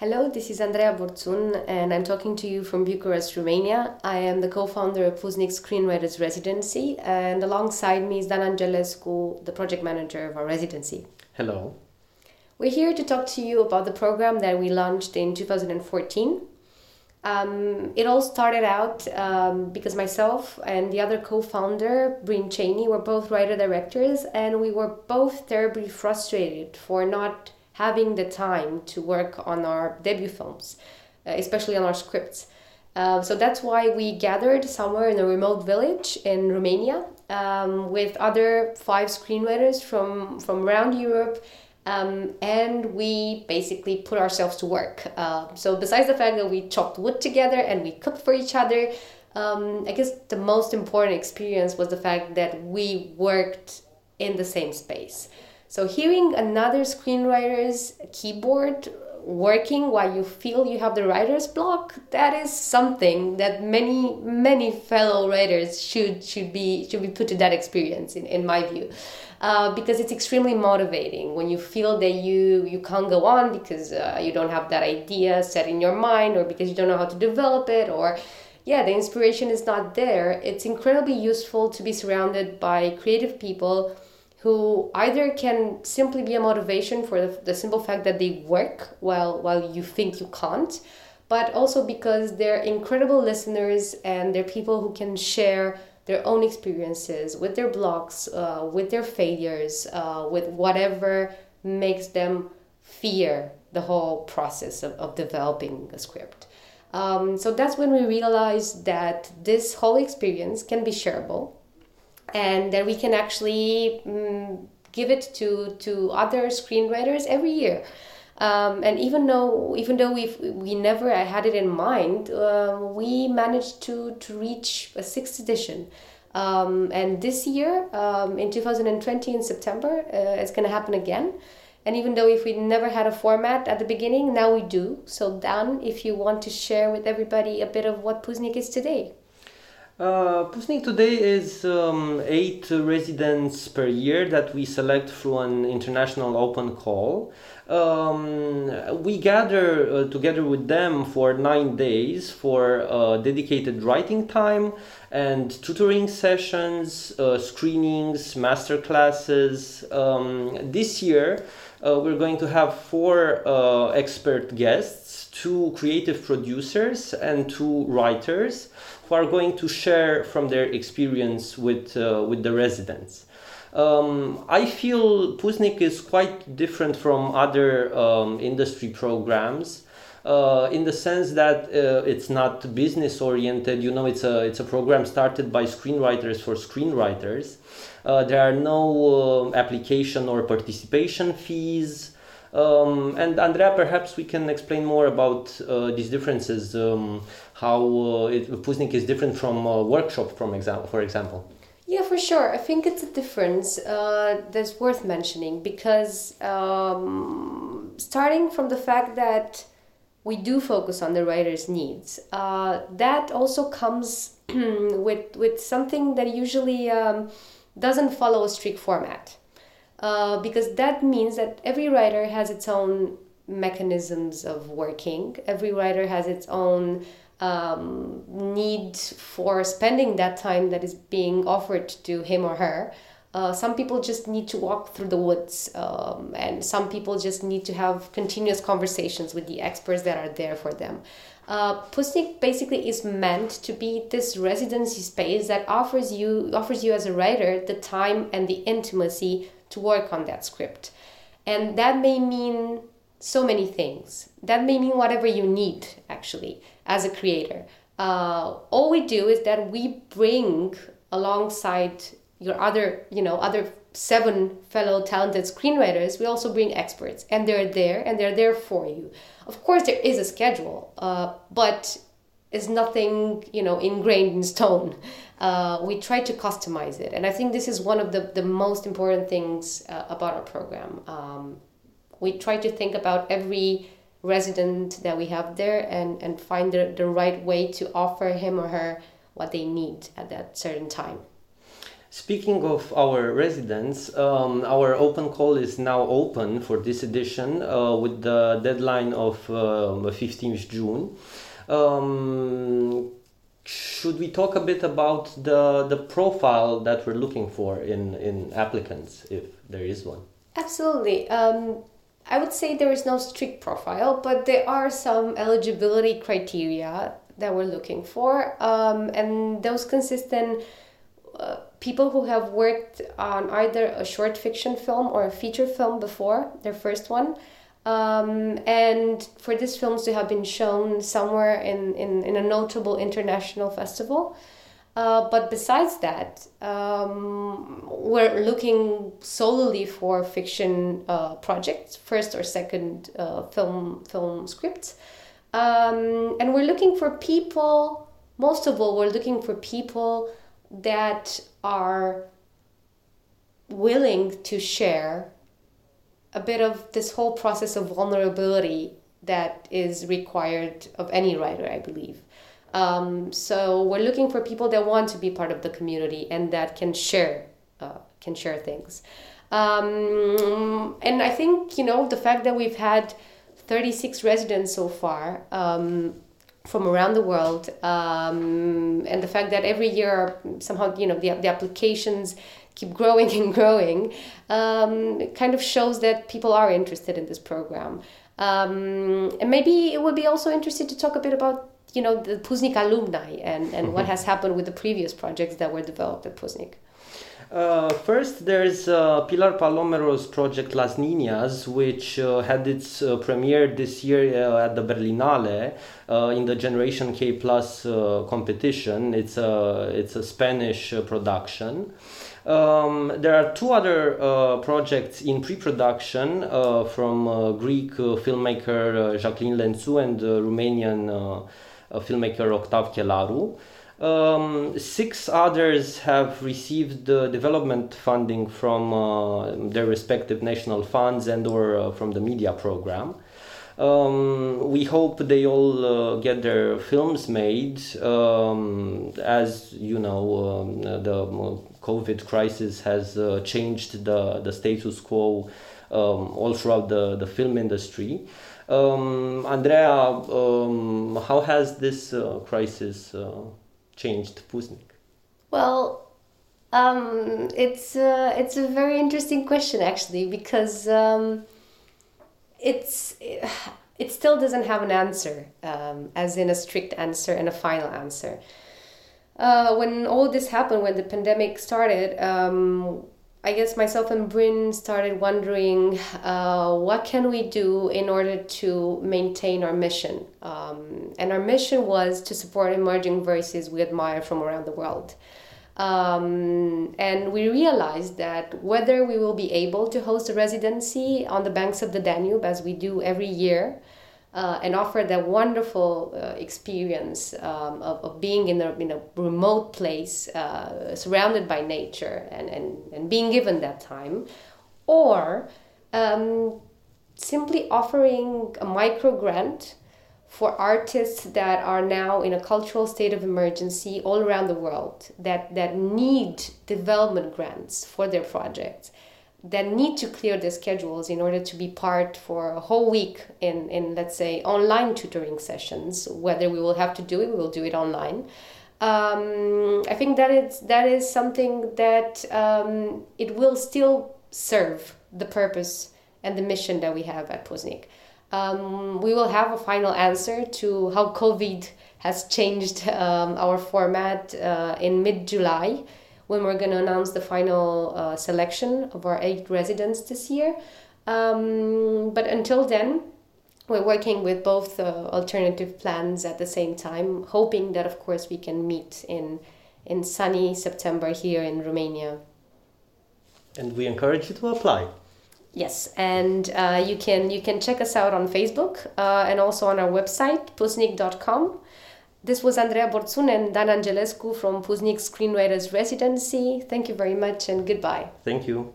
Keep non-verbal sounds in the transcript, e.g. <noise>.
Hello, this is Andrea Borțun, and I'm talking to you from Bucharest, Romania. I am the co founder of Pustnik Screenwriters Residency, and alongside me is Dan Angelescu, the project manager of our residency. Hello. We're here to talk to you about the program that we launched in 2014. Um, it all started out um, because myself and the other co founder, Bryn Chainey, were both writer directors, and we were both terribly frustrated for not having the time to work on our debut films, uh, especially on our scripts. Uh, so that's why we gathered somewhere in a remote village in Romania um, with other five screenwriters from, from around Europe. Um, and we basically put ourselves to work. Uh, so, besides the fact that we chopped wood together and we cooked for each other, um, I guess the most important experience was the fact that we worked in the same space. So hearing another screenwriter's keyboard working while you feel you have the writer's block, that is something that many many fellow writers should should be should be put to that experience in, in my view. Uh, because it's extremely motivating when you feel that you you can't go on because uh, you don't have that idea set in your mind or because you don't know how to develop it or yeah the inspiration is not there it's incredibly useful to be surrounded by creative people who either can simply be a motivation for the, the simple fact that they work while while you think you can't but also because they're incredible listeners and they're people who can share their own experiences with their blocks uh, with their failures uh, with whatever makes them fear the whole process of, of developing a script. Um, so that's when we realized that this whole experience can be shareable and that we can actually um, give it to to other screenwriters every year. Um, and even though even though we we never had it in mind, uh, we managed to to reach a sixth edition. Um, and this year, um, in 2020 in September, uh, it's going to happen again. And even though if we never had a format at the beginning, now we do. So Dan, if you want to share with everybody a bit of what Pustnik is today. Uh, Pustnik today is um, eight residents per year that we select through an international open call. Um, we gather uh, together with them for nine days for uh, dedicated writing time and tutoring sessions, uh, screenings, master classes. Um, this year, uh, we're going to have four uh, expert guests, two creative producers, and two writers who are going to share from their experience with, uh, with the residents. Um, I feel Pustnik is quite different from other um, industry programs. Uh, in the sense that uh, it's not business oriented. You know, it's a it's a program started by screenwriters for screenwriters. Uh, there are no uh, application or participation fees. Um, and Andrea, perhaps we can explain more about uh, these differences. Um, how uh, it, Pustnik is different from workshop, from example, for example. Yeah, for sure. I think it's a difference uh, that's worth mentioning because um, starting from the fact that we do focus on the writer's needs, uh, that also comes <clears throat> with with something that usually um, doesn't follow a strict format, uh, because that means that every writer has its own mechanisms of working. Every writer has its own um, need for spending that time that is being offered to him or her. Uh, some people just need to walk through the woods, um, and some people just need to have continuous conversations with the experts that are there for them. Uh, Pustnik basically is meant to be this residency space that offers you offers you as a writer the time and the intimacy to work on that script, and that may mean so many things. That may mean whatever you need actually as a creator. Uh, all we do is that we bring alongside your other, you know, other seven fellow talented screenwriters, we also bring experts, and they're there and they're there for you. Of course, there is a schedule, uh, but it's nothing, you know, ingrained in stone. Uh, we try to customize it, and I think this is one of the, the most important things uh, about our program. Um, we try to think about every resident that we have there and, and find the, the right way to offer him or her what they need at that certain time. Speaking of our residents, um, our open call is now open for this edition uh, with the deadline of uh, 15th June. Um, should we talk a bit about the, the profile that we're looking for in, in applicants, if there is one? Absolutely. Um, I would say there is no strict profile, but there are some eligibility criteria that we're looking for, um, and those consist in uh, people who have worked on either a short fiction film or a feature film before, their first one. Um, and for these films to have been shown somewhere in, in, in a notable international festival. Uh, but besides that, um, we're looking solely for fiction uh, projects, first or second uh, film film scripts, um, and we're looking for people. Most of all, we're looking for people that are willing to share a bit of this whole process of vulnerability that is required of any writer, I believe. Um, so we're looking for people that want to be part of the community and that can share uh, can share things. Um, and I think you know the fact that we've had 36 residents so far um, from around the world, um, and the fact that every year somehow you know the, the applications keep growing <laughs> and growing, um, kind of shows that people are interested in this program. Um, and maybe it would be also interesting to talk a bit about you know the Pustnik alumni and, and what mm-hmm. has happened with the previous projects that were developed at Pustnik. Uh, first, there's uh, Pilar Palomero's project Las Niñas, which uh, had its uh, premiere this year uh, at the Berlinale uh, in the Generation K Plus competition. It's a, it's a Spanish production. Um, there are two other projects in pre production from Greek filmmaker Jacqueline Lentzou and Romanian filmmaker Octav Chelaru. Um, six others have received uh, development funding from uh, their respective national funds and or uh, from the media program. Um, we hope they all uh, get their films made. Um, as you know, um, the COVID crisis has uh, changed the, the status quo um, all throughout the, the film industry. Um, Andrea, how has this uh, crisis changed Pustnik? Well, um, it's uh, it's a very interesting question actually because um, it's it, still doesn't have an answer, um, as in a strict answer and a final answer. Uh, when all this happened, when the pandemic started, um, I guess myself and Bryn started wondering uh, what can we do in order to maintain our mission. Um, and our mission was to support emerging voices we admire from around the world. Um, and we realized that whether we will be able to host a residency on the banks of the Danube, as we do every year, uh, and offer that wonderful uh, experience um, of, of being in a, in a remote place, uh, surrounded by nature, and, and, and being given that time, or um, simply offering a micro grant for artists that are now in a cultural state of emergency all around the world that, that need development grants for their projects that need to clear their schedules in order to be part for a whole week in, in let's say online tutoring sessions whether we will have to do it we will do it online um, i think that is that is something that um, it will still serve the purpose and the mission that we have at Pustnik. Um, we will have a final answer to how COVID has changed um, our format uh, in mid July when we're going to announce the final uh, selection of our eight residents this year. Um, but until then, we're working with both uh, alternative plans at the same time, hoping that, of course, we can meet in in sunny September here in Romania. And we encourage you to apply. Yes, and uh, you can you can check us out on Facebook uh, and also on our website pusnic.com. This was Andrea Borțun and Dan Angelescu from Pustnik Screenwriters Residency. Thank you very much and goodbye. Thank you.